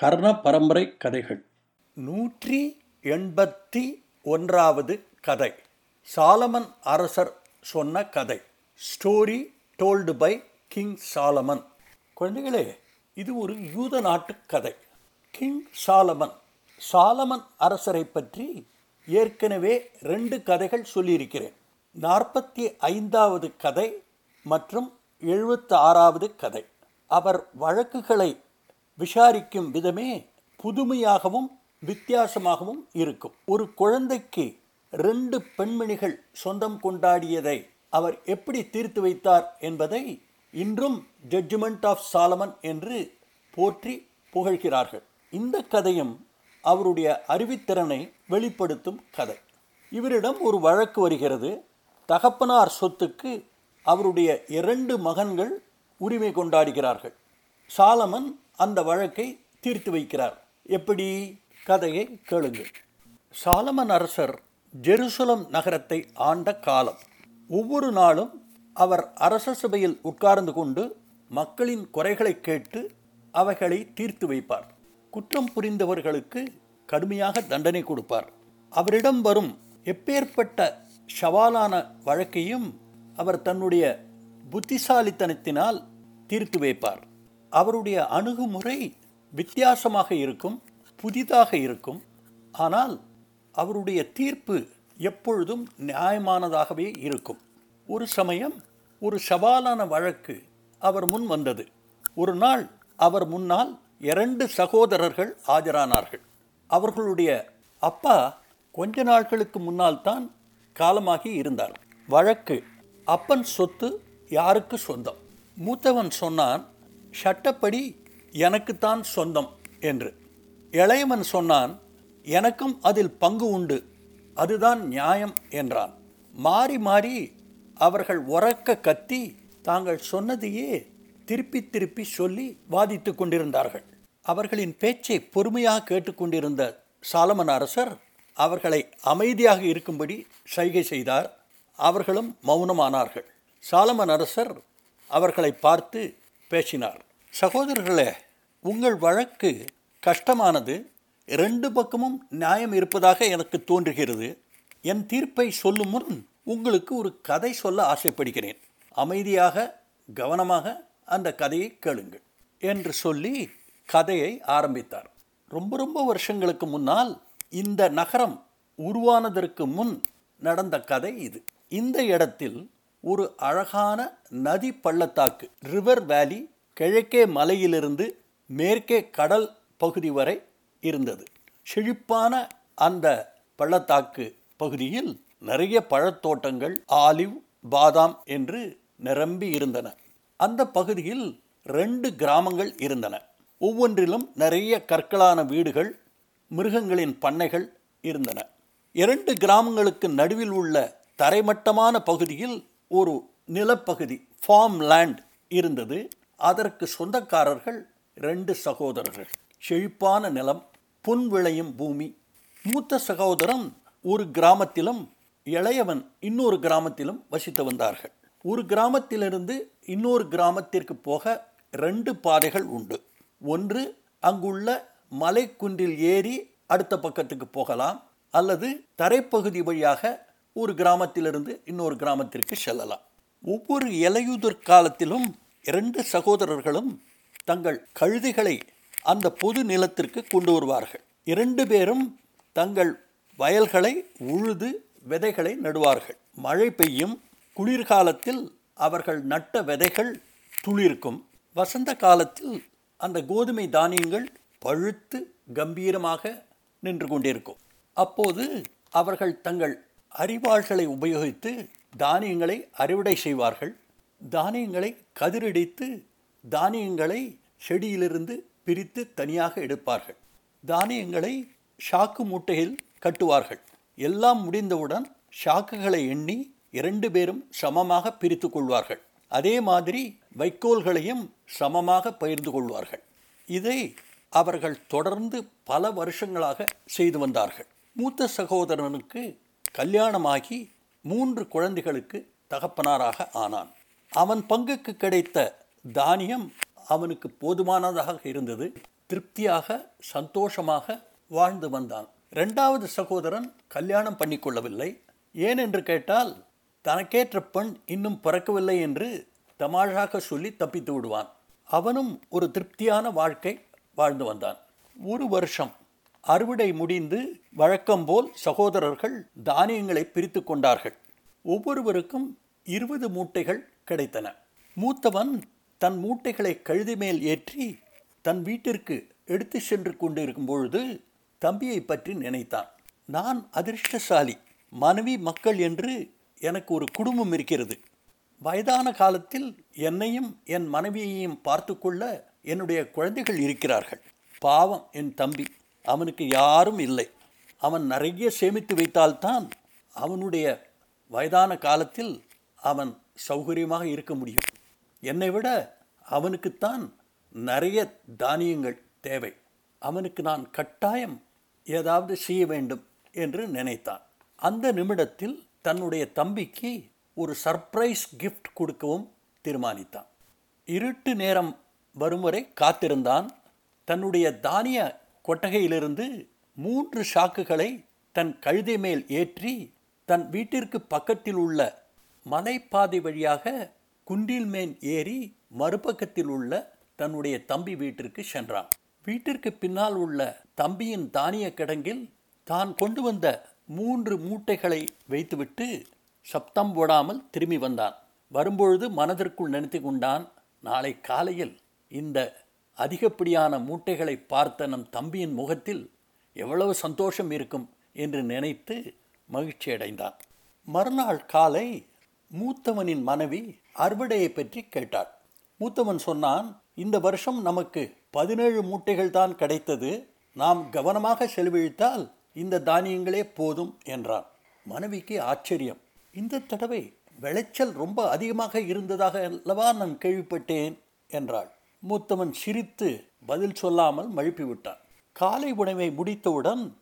கர்ண பரம்பரை கதைகள் நூற்றி எண்பத்தி ஒன்றாவது கதை. சாலமன் அரசர் சொன்ன கதை. Story told by King Solomon. குழந்தைகளே இது ஒரு யூத நாட்டு கதை. கிங் சாலமன் சாலமன் அரசரை பற்றி ஏற்கனவே ரெண்டு கதைகள் சொல்லியிருக்கிறேன். நாற்பத்தி ஐந்தாவது கதை மற்றும் எழுபத்தி ஆறாவது கதை. அவர் வழக்குகளை விசாரிக்கும் விதமே புதுமையாகவும் வித்தியாசமாகவும் இருக்கும். ஒரு குழந்தைக்கு ரெண்டு பெண்மணிகள் சொந்தம் கொண்டாடியதை அவர் எப்படி தீர்த்து வைத்தார் என்பதை இன்றும் ஜட்ஜ்மெண்ட் ஆஃப் சாலமன் என்று போற்றி புகழ்கிறார்கள். இந்த கதையும் அவருடைய அறிவித்திறனை வெளிப்படுத்தும் கதை. இவரிடம் ஒரு வழக்கு வருகிறது. தகப்பனார் சொத்துக்கு அவருடைய இரண்டு மகன்கள் உரிமை கொண்டாடுகிறார்கள். சாலமன் அந்த வழக்கை தீர்த்து வைக்கிறார். எப்படி? கதையை கேளுங்கள். சாலமன் அரசர் ஜெருசலம் நகரத்தை ஆண்ட காலம். ஒவ்வொரு நாளும் அவர் அரச சபையில் உட்கார்ந்து கொண்டு மக்களின் குறைகளை கேட்டு அவைகளை தீர்த்து வைப்பார். குற்றம் புரிந்தவர்களுக்கு கடுமையாக தண்டனை கொடுப்பார். அவரிடம் வரும் எப்பேற்பட்ட சவாலான வழக்கையும் அவர் தன்னுடைய புத்திசாலித்தனத்தினால் தீர்த்து வைப்பார். அவருடைய அணுகுமுறை வித்தியாசமாக இருக்கும் புதிதாக இருக்கும். ஆனால் அவருடைய தீர்ப்பு எப்பொழுதும் நியாயமானதாகவே இருக்கும். ஒரு சமயம் ஒரு சவாலான வழக்கு அவர் முன் வந்தது. ஒரு நாள் அவர் முன்னால் இரண்டு சகோதரர்கள் ஆஜரானார்கள். அவர்களுடைய அப்பா கொஞ்ச நாட்களுக்கு முன்னால் தான் காலமாகி இருந்தார். வழக்கு அப்பன் சொத்து யாருக்கு சொந்தம்? மூத்தவன் சொன்னான் சட்டப்படி எனக்குத்தான் சொந்தம் என்று. இளையவன் சொன்னான் எனக்கும் அதில் பங்கு உண்டு. அதுதான் நியாயம் என்றான். மாறி மாறி அவர்கள் உறக்க கத்தி தாங்கள் சொன்னதையே திருப்பி திருப்பி சொல்லி வாதித்து கொண்டிருந்தார்கள். அவர்களின் பேச்சை பொறுமையாக கேட்டுக்கொண்டிருந்த சாலமன் அரசர் அவர்களை அமைதியாக இருக்கும்படி சைகை செய்தார். அவர்களும் மௌனமானார்கள். சாலமன் அரசர் அவர்களை பார்த்து பேசினார். சகோதரர்களே உங்கள் வழக்கு கஷ்டமானது ரெண்டு பக்கமும் நியாயம் இருப்பதாக எனக்கு தோன்றுகிறது. என் தீர்ப்பை சொல்லும் முன் உங்களுக்கு ஒரு கதை சொல்ல ஆசைப்படுகிறேன். அமைதியாக கவனமாக அந்த கதையை கேளுங்கள் என்று சொல்லி கதையை ஆரம்பித்தார். ரொம்ப ரொம்ப வருஷங்களுக்கு முன்னால் இந்த நகரம் உருவானதற்கு முன் நடந்த கதை இது. இந்த இடத்தில் ஒரு அழகான நதி பள்ளத்தாக்கு ரிவர் வேலி கிழக்கே மலையிலிருந்து மேற்கே கடல் பகுதி வரை இருந்தது. செழிப்பான அந்த பள்ளத்தாக்கு பகுதியில் நிறைய பழத்தோட்டங்கள் ஆலிவ் பாதாம் என்று நிரம்பி இருந்தன. அந்த பகுதியில் ரெண்டு கிராமங்கள் இருந்தன. ஒவ்வொன்றிலும் நிறைய கற்களான வீடுகள் மிருகங்களின் பண்ணைகள் இருந்தன. இரண்டு கிராமங்களுக்கு நடுவில் உள்ள தரைமட்டமான பகுதியில் ஒரு நிலப்பகுதி ஃபார்ம் லேண்ட் இருந்தது. அதற்கு சொந்தக்காரர்கள் ரெண்டு சகோதரர்கள். செழிப்பான நிலம் புன் விளையும் பூமி. மூத்த சகோதரன் ஒரு கிராமத்திலும் இளையவன் இன்னொரு கிராமத்திலும் வசித்து வந்தார்கள். ஒரு கிராமத்திலிருந்து இன்னொரு கிராமத்திற்கு போக ரெண்டு பாதைகள் உண்டு. ஒன்று அங்குள்ள மலைக்குன்றில் ஏறி அடுத்த பக்கத்துக்கு போகலாம் அல்லது தரைப்பகுதி வழியாக ஒரு கிராமத்திலிருந்து இன்னொரு கிராமத்திற்கு செல்லலாம். ஒவ்வொரு இலையுதிர் காலத்திலும் இரண்டு சகோதரர்களும் தங்கள் கழுதைகளை அந்த பொது நிலத்திற்கு கொண்டு வருவார்கள். இரண்டு பேரும் தங்கள் வயல்களை உழுது விதைகளை நடுவார்கள். மழை பெய்யும் குளிர்காலத்தில் அவர்கள் நட்ட விதைகள் துளிர்க்கும். வசந்த காலத்தில் அந்த கோதுமை தானியங்கள் பழுத்து கம்பீரமாக நின்று கொண்டிருக்கும். அப்போது அவர்கள் தங்கள் அறிவாள்களை உபயோகித்து தானியங்களை அறுவடை செய்வார்கள். தானியங்களை கதிரடித்து தானியங்களை செடியிலிருந்து பிரித்து தனியாக எடுப்பார்கள். தானியங்களை ஷாக்கு மூட்டையில் கட்டுவார்கள். எல்லாம் முடிந்தவுடன் ஷாக்குகளை எண்ணி இரண்டு பேரும் சமமாக பிரித்து கொள்வார்கள். அதே மாதிரி வைக்கோல்களையும் சமமாக பகிர்ந்து கொள்வார்கள். இதை அவர்கள் தொடர்ந்து பல வருஷங்களாக செய்து வந்தார்கள். மூத்த சகோதரனுக்கு கல்யாணமாகி மூன்று குழந்தைகளுக்கு தகப்பனாராக ஆனான். அவன் பங்குக்கு கிடைத்த தானியம் அவனுக்கு போதுமானதாக இருந்தது. திருப்தியாக சந்தோஷமாக வாழ்ந்து வந்தான். இரண்டாவது சகோதரன் கல்யாணம் பண்ணிக்கொள்ளவில்லை ஏனென்று கேட்டால் தனக்கேற்ற பெண் இன்னும் பிறக்கவில்லை என்று தமாஷாக சொல்லி தப்பித்து விடுவான். அவனும் ஒரு திருப்தியான வாழ்க்கை வாழ்ந்து வந்தான். ஒரு வருஷம் அறுவடை முடிந்து வழக்கம் போல் சகோதரர்கள் தானியங்களை பிரித்து கொண்டார்கள். ஒவ்வொருவருக்கும் இருபது மூட்டைகள் கிடைத்தன. மூத்தவன் தன் மூட்டைகளை கழுதி மேல் ஏற்றி தன் வீட்டிற்கு எடுத்து சென்று கொண்டிருக்கும் பொழுது தம்பியை பற்றி நினைத்தான். நான் அதிர்ஷ்டசாலி மனைவி மக்கள் என்று எனக்கு ஒரு குடும்பம் இருக்கிறது. வயதான காலத்தில் என்னையும் என் மனைவியையும் பார்த்து கொள்ள என்னுடைய குழந்தைகள் இருக்கிறார்கள். பாவம் என் தம்பி. அவனுக்கு யாரும் இல்லை. அவன் நிறைய சேமித்து வைத்தால்தான் அவனுடைய வயதான காலத்தில் அவன் சௌகரியமாக இருக்க முடியும். என்னை விட அவனுக்குத்தான் நிறைய தானியங்கள் தேவை. அவனுக்கு நான் கட்டாயம் ஏதாவது செய்ய வேண்டும் என்று நினைத்தான். அந்த நிமிடத்தில் தன்னுடைய தம்பிக்கு ஒரு சர்ப்ரைஸ் கிஃப்ட் கொடுக்கவும் தீர்மானித்தான். இருட்டு நேரம் வரும் வரை காத்திருந்தான். தன்னுடைய தானிய கொட்டகையிலிருந்து மூன்று சாக்குகளை தன் கழுதை மேல் ஏற்றி தன் வீட்டிற்கு பக்கத்தில் உள்ள மலைப்பாதை வழியாக குன்றில் மேல் ஏறி மறுபக்கத்தில் உள்ள தன்னுடைய தம்பி வீட்டிற்கு சென்றான். வீட்டிற்கு பின்னால் உள்ள தம்பியின் தானிய கிடங்கில் தான் கொண்டு வந்த மூன்று மூட்டைகளை வைத்துவிட்டு சப்தம் போடாமல் திரும்பி வந்தான். வரும்பொழுது மனதிற்குள் நினைத்து கொண்டான் நாளை காலையில் இந்த அதிகப்படியான மூட்டைகளை பார்த்த நம் தம்பியின் முகத்தில் எவ்வளவு சந்தோஷம் இருக்கும் என்று நினைத்து மகிழ்ச்சி அடைந்தான் மறுநாள் காலை மூத்தவனின் மனைவி அறுவடையை பற்றி கேட்டாள். மூத்தவன் சொன்னான் இந்த வருஷம் நமக்கு பதினேழு மூட்டைகள் தான் கிடைத்தது. நாம் கவனமாக செலவழித்தால் இந்த தானியங்களே போதும் என்றான். மனைவிக்கு ஆச்சரியம். இந்த தடவை விளைச்சல் ரொம்ப அதிகமாக இருந்ததாக அல்லவா நான் கேள்விப்பட்டேன் என்றாள். மூத்தவன் சிரித்து பதில் சொல்லாமல் மழுப்பி விட்டான் காலை உணவை முடித்தவுடன்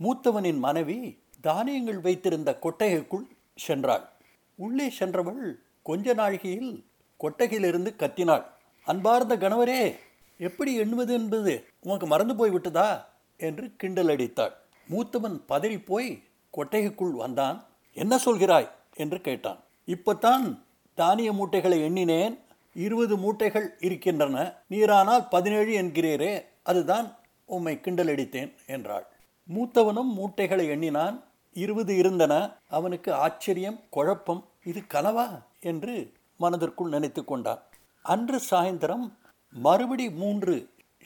மூத்தவனின் மனைவி தானியங்கள் வைத்திருந்த கொட்டகைக்குள் சென்றாள். உள்ளே சென்றவள் கொஞ்ச நாழிகையில் கொட்டகையிலிருந்து கத்தினாள். அன்பார்ந்த கணவரே எப்படி எண்ணுவது என்பது உனக்கு மறந்து போய்விட்டதா? என்று கிண்டல் அடித்தாள். மூத்தவன் பதறிப்போய் போய் கொட்டகைக்குள் வந்தான். என்ன சொல்கிறாய்? என்று கேட்டான். இப்பத்தான் தானிய மூட்டைகளை எண்ணினேன். இருபது மூட்டைகள் இருக்கின்றன. நீரானால் பதினேழு என்கிறீரே அதுதான் உம்மை கிண்டலடித்தேன் என்றாள். மூத்தவனும் மூட்டைகளை எண்ணினான். இருபது இருந்தன. அவனுக்கு ஆச்சரியம் குழப்பம் இது கனவா? என்று மனதிற்குள் நினைத்து கொண்டான். அன்று சாயந்தரம் மறுபடி மூன்று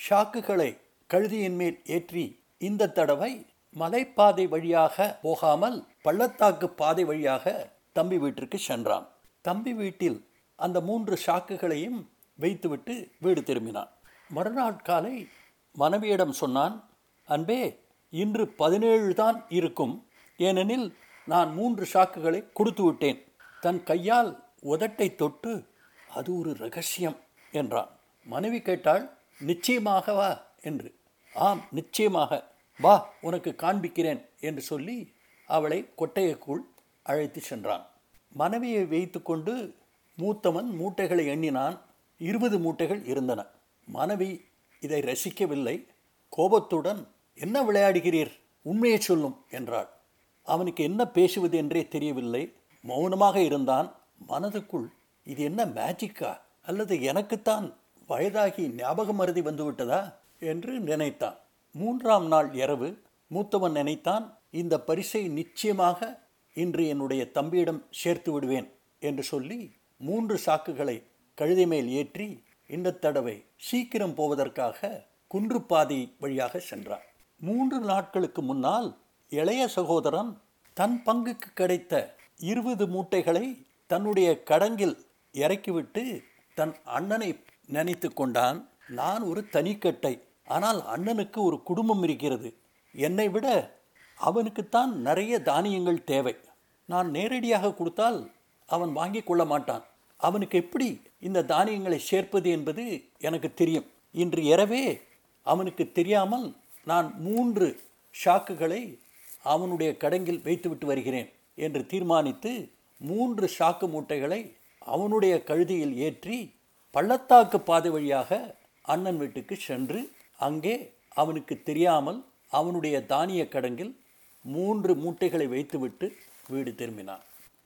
ஷாக்குகளை கழுதியின் மேல் ஏற்றி இந்த தடவை மலைப்பாதை வழியாக போகாமல் பள்ளத்தாக்கு பாதை வழியாக தம்பி வீட்டிற்கு சென்றான். தம்பி வீட்டில் அந்த மூன்று ஷாக்குகளையும் வைத்துவிட்டு வீடு திரும்பினான். மறுநாள் காலை மனைவியிடம் சொன்னான் அன்பே இன்று பதினேழு தான் இருக்கும். ஏனெனில் நான் மூன்று ஷாக்குகளை கொடுத்து விட்டேன். தன் கையால் உதட்டை தொட்டு அது ஒரு ரகசியம் என்றான். மனைவி கேட்டாள் நிச்சயமாகவா? என்று. ஆம் நிச்சயமாக. வா உனக்கு காண்பிக்கிறேன் என்று சொல்லி அவளை கொட்டையக்குள் அழைத்து சென்றான். மனைவியை வைத்துக்கொண்டு மூத்தவன் மூட்டைகளை எண்ணினான். இருபது மூட்டைகள் இருந்தன. மனைவி இதை ரசிக்கவில்லை. கோபத்துடன் என்ன விளையாடுகிறீர்? உண்மையை சொல்லும் என்றாள். அவனுக்கு என்ன பேசுவது என்றே தெரியவில்லை. மௌனமாக இருந்தான். மனதுக்குள் இது என்ன மேஜிக்கா அல்லது எனக்குத்தான் வயதாகி ஞாபகம் மருதி வந்துவிட்டதா? என்று நினைத்தான். மூன்றாம் நாள் இரவு மூத்தவன் நினைத்தான் இந்த பரிசை நிச்சயமாக இன்று என்னுடைய தம்பியிடம் சேர்த்து விடுவேன் என்று சொல்லி மூன்று சாக்குகளை கழுதை மேல் ஏற்றி இந்த தடவை சீக்கிரம் போவதற்காக குன்றுப்பாதை வழியாக சென்றான் மூன்று நாட்களுக்கு முன்னால் இளைய சகோதரன் தன் பங்குக்கு கிடைத்த இருபது மூட்டைகளை தன்னுடைய கடங்கில் இறக்கிவிட்டு தன் அண்ணனை நினைத்து கொண்டான். நான் ஒரு தனிக்கட்டை ஆனால் அண்ணனுக்கு ஒரு குடும்பம் இருக்கிறது. என்னை விட அவனுக்குத்தான் நிறைய தானியங்கள் தேவை. நான் நேரடியாக கொடுத்தால் அவன் வாங்கி கொள்ள மாட்டான். அவனுக்கு எப்படி இந்த தானியங்களை சேர்ப்பது என்பது எனக்கு தெரியும். இன்று இரவே அவனுக்கு தெரியாமல் நான் மூன்று ஷாக்குகளை அவனுடைய கடங்கில் வைத்துவிட்டு வருகிறேன் என்று தீர்மானித்து மூன்று ஷாக்கு மூட்டைகளை அவனுடைய கழுதியில் ஏற்றி பள்ளத்தாக்கு பாதை வழியாக அண்ணன் வீட்டுக்கு சென்று அங்கே அவனுக்கு தெரியாமல் அவனுடைய தானிய கடங்கில் மூன்று மூட்டைகளை வைத்துவிட்டு வீடு திரும்பினான்.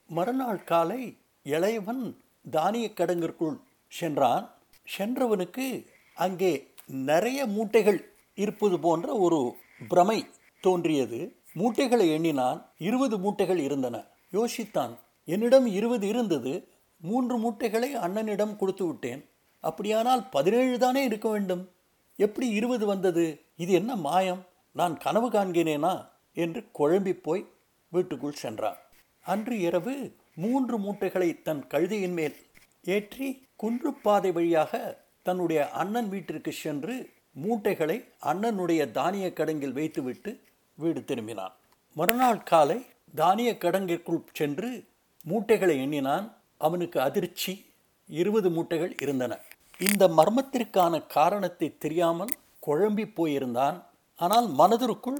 மறுநாள் காலை இளையவன் தானிய கடங்கிற்குள் சென்றான். சென்றவனுக்கு அங்கே நிறைய மூட்டைகள் இருப்பது போன்ற ஒரு பிரமை தோன்றியது. மூட்டைகளை எண்ணினான் இருபது மூட்டைகள் இருந்தன. யோசித்தான் என்னிடம் இருபது இருந்தது மூன்று மூட்டைகளை அண்ணனிடம் கொடுத்து விட்டேன். அப்படியானால் பதினேழு தானே இருக்க வேண்டும்? எப்படி இருபது வந்தது? இது என்ன மாயம்? நான் கனவு காண்கிறேனா? என்று குழம்பி போய் வீட்டுக்குள் சென்றான். அன்று இரவு மூன்று மூட்டைகளை தன் கழுதையின் மேல் ஏற்றி குன்றுப்பாதை வழியாக தன்னுடைய அண்ணன் வீட்டிற்கு சென்று மூட்டைகளை அண்ணனுடைய தானிய கடங்கில் வைத்துவிட்டு வீடு திரும்பினான். மறுநாள் காலை தானிய கடங்கிற்குள் சென்று மூட்டைகளை எண்ணினான். அவனுக்கு அதிர்ச்சி. இருபது மூட்டைகள் இருந்தன. இந்த மர்மத்திற்கான காரணத்தை தெரியாமல் குழம்பி போயிருந்தான். ஆனால் மனதிற்குள்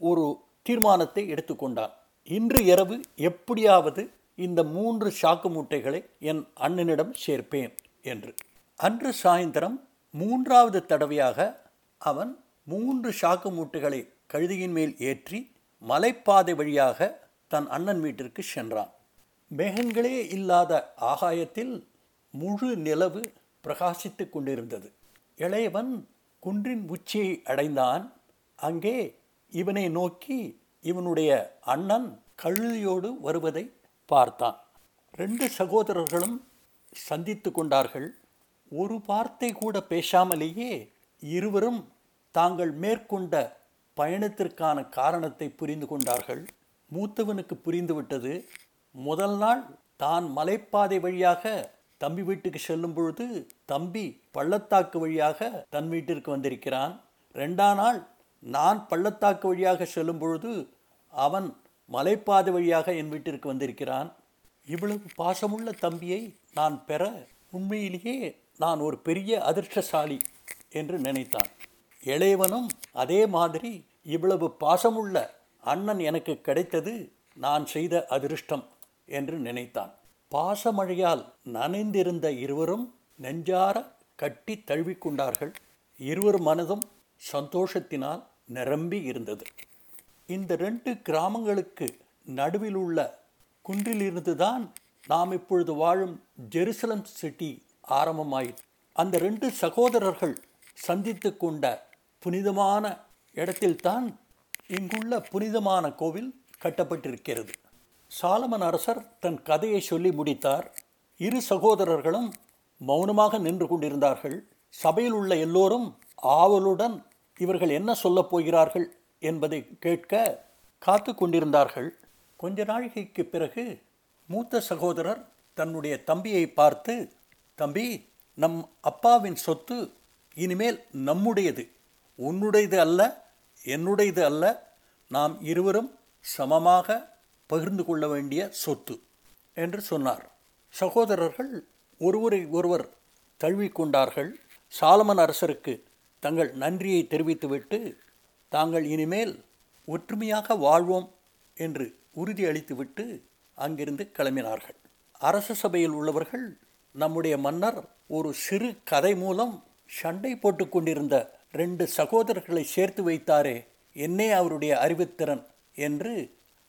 ஒரு தீர்மானத்தை எடுத்துக்கொண்டான். இன்று இரவு எப்படியாவது இந்த மூன்று சாக்கு மூட்டைகளை என் அண்ணனிடம் சேர்ப்பேன் என்று. அன்று சாயந்தரம் மூன்றாவது தடவையாக அவன் மூன்று சாக்கு மூட்டைகளை கழுதியின் மேல் ஏற்றி மலைப்பாதை வழியாக தன் அண்ணன் வீட்டிற்கு சென்றான். மேகங்களே இல்லாத ஆகாயத்தில் முழு நிலவு பிரகாசித்து கொண்டிருந்தது. இளையவன் குன்றின் உச்சியை அடைந்தான். அங்கே இவனை நோக்கி இவனுடைய அண்ணன் கழுதியோடு வருவதை பார்த்தான். ரெண்டு சகோதரர்களும் சந்தித்து கொண்டார்கள். ஒரு வார்த்தை கூட பேசாமலேயே இருவரும் தாங்கள் மேற்கொண்ட பயணத்திற்கான காரணத்தை புரிந்து கொண்டார்கள். மூத்தவனுக்கு புரிந்துவிட்டது முதல் நாள் தான் மலைப்பாதை வழியாக தம்பி வீட்டுக்கு செல்லும் பொழுது தம்பி பள்ளத்தாக்கு வழியாக தன் வீட்டிற்கு வந்திருக்கிறான். ரெண்டாம் நாள் நான் பள்ளத்தாக்கு வழியாக செல்லும் பொழுது அவன் மலைப்பாதை வழியாக என் வீட்டிற்கு வந்திருக்கிறான். இவ்வளவு பாசமுள்ள தம்பியை நான் பெற உண்மையிலேயே நான் ஒரு பெரிய அதிர்ஷ்டசாலி என்று நினைத்தான். இளையவனும் அதே மாதிரி இவ்வளவு பாசமுள்ள அண்ணன் எனக்கு கிடைத்தது நான் செய்த அதிர்ஷ்டம் என்று நினைத்தான். பாசமழையால் நனைந்திருந்த இருவரும் நெஞ்சார கட்டி தழுவிக்கொண்டார்கள் இருவர் மனதும் சந்தோஷத்தினால் நிரம்பி இருந்தது. இந்த ரெண்டு கிராமங்களுக்கு நடுவில் உள்ள குன்றிலிருந்து தான் நாம் இப்பொழுது வாழும் ஜெருசலம் சிட்டி ஆரம்பமாயிற்று. அந்த ரெண்டு சகோதரர்கள் சந்தித்து கொண்ட புனிதமான இடத்தில்தான் இங்குள்ள புனிதமான கோவில் கட்டப்பட்டிருக்கிறது. சாலமன் அரசர் தன் கதையை சொல்லி முடித்தார். இரு சகோதரர்களும் மௌனமாக நின்று கொண்டிருந்தார்கள். சபையில் உள்ள எல்லோரும் ஆவலுடன் இவர்கள் என்ன சொல்லப் போகிறார்கள் என்பதை கேட்க காத்து கொண்டிருந்தார்கள் கொஞ்ச நாழிகைக்கு பிறகு மூத்த சகோதரர் தன்னுடைய தம்பியை பார்த்து தம்பி நம் அப்பாவின் சொத்து இனிமேல் நம்முடையது. உன்னுடையது அல்ல என்னுடையது அல்ல. நாம் இருவரும் சமமாக பகிர்ந்து கொள்ள வேண்டிய சொத்து என்று சொன்னார். சகோதரர்கள் ஒருவரை ஒருவர் தழுவிக்கொண்டார்கள். சாலமன் அரசருக்கு தங்கள் நன்றியை தெரிவித்துவிட்டு தாங்கள் இனிமேல் ஒற்றுமையாக வாழ்வோம் என்று உறுதி அளித்துவிட்டு அங்கிருந்து கிளம்பினார்கள். அரச சபையில் உள்ளவர்கள் நம்முடைய மன்னர் ஒரு சிறு கதை மூலம் சண்டை போட்டு கொண்டிருந்த ரெண்டு சகோதரர்களை சேர்த்து வைத்தாரே என்னே அவருடைய அறிவுத்திறன் என்று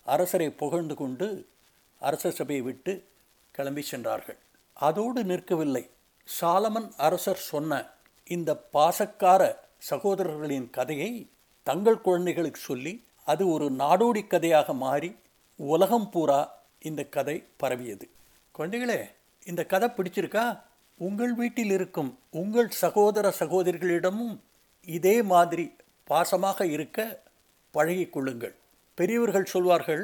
அரசரை புகழ்ந்து கொண்டு அரச சபையை விட்டு கிளம்பி சென்றார்கள். அதோடு நிற்கவில்லை. சாலமன் அரசர் சொன்ன இந்த பாசக்கார சகோதரர்களின் கதையை தங்கள் குழந்தைகளுக்கு சொல்லி அது ஒரு நாடோடி கதையாக மாறி உலகம் பூரா இந்த கதை பரவியது. குழந்தைகளே இந்த கதை பிடிச்சிருக்கா? உங்கள் வீட்டில் இருக்கும் உங்கள் சகோதர சகோதரிகளிடமும் இதே மாதிரி பாசமாக இருக்க பழகிக்கொள்ளுங்கள் பெரியவர்கள் சொல்வார்கள்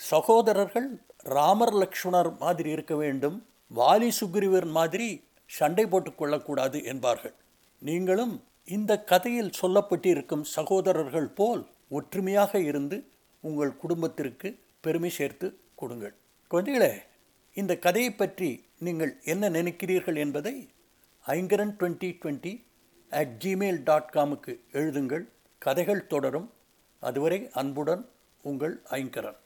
சகோதரர்கள் ராமர் லக்ஷ்மணர் மாதிரி இருக்க வேண்டும் வாலி சுக்ரீவர் மாதிரி சண்டை போட்டுக்கொள்ளக்கூடாது என்பார்கள். நீங்களும் இந்த கதையில் சொல்லப்பட்டிருக்கும் சகோதரர்கள் போல் ஒற்றுமையாக இருந்து உங்கள் குடும்பத்திற்கு பெருமை சேர்த்து கொடுங்கள். குழந்தைகளே இந்த கதையை பற்றி நீங்கள் என்ன நினைக்கிறீர்கள் என்பதை Aingaran twenty twenty at Gmail dot காமுக்கு எழுதுங்கள். கதைகள் தொடரும். அதுவரை அன்புடன் உங்கள் ஐங்கரன்.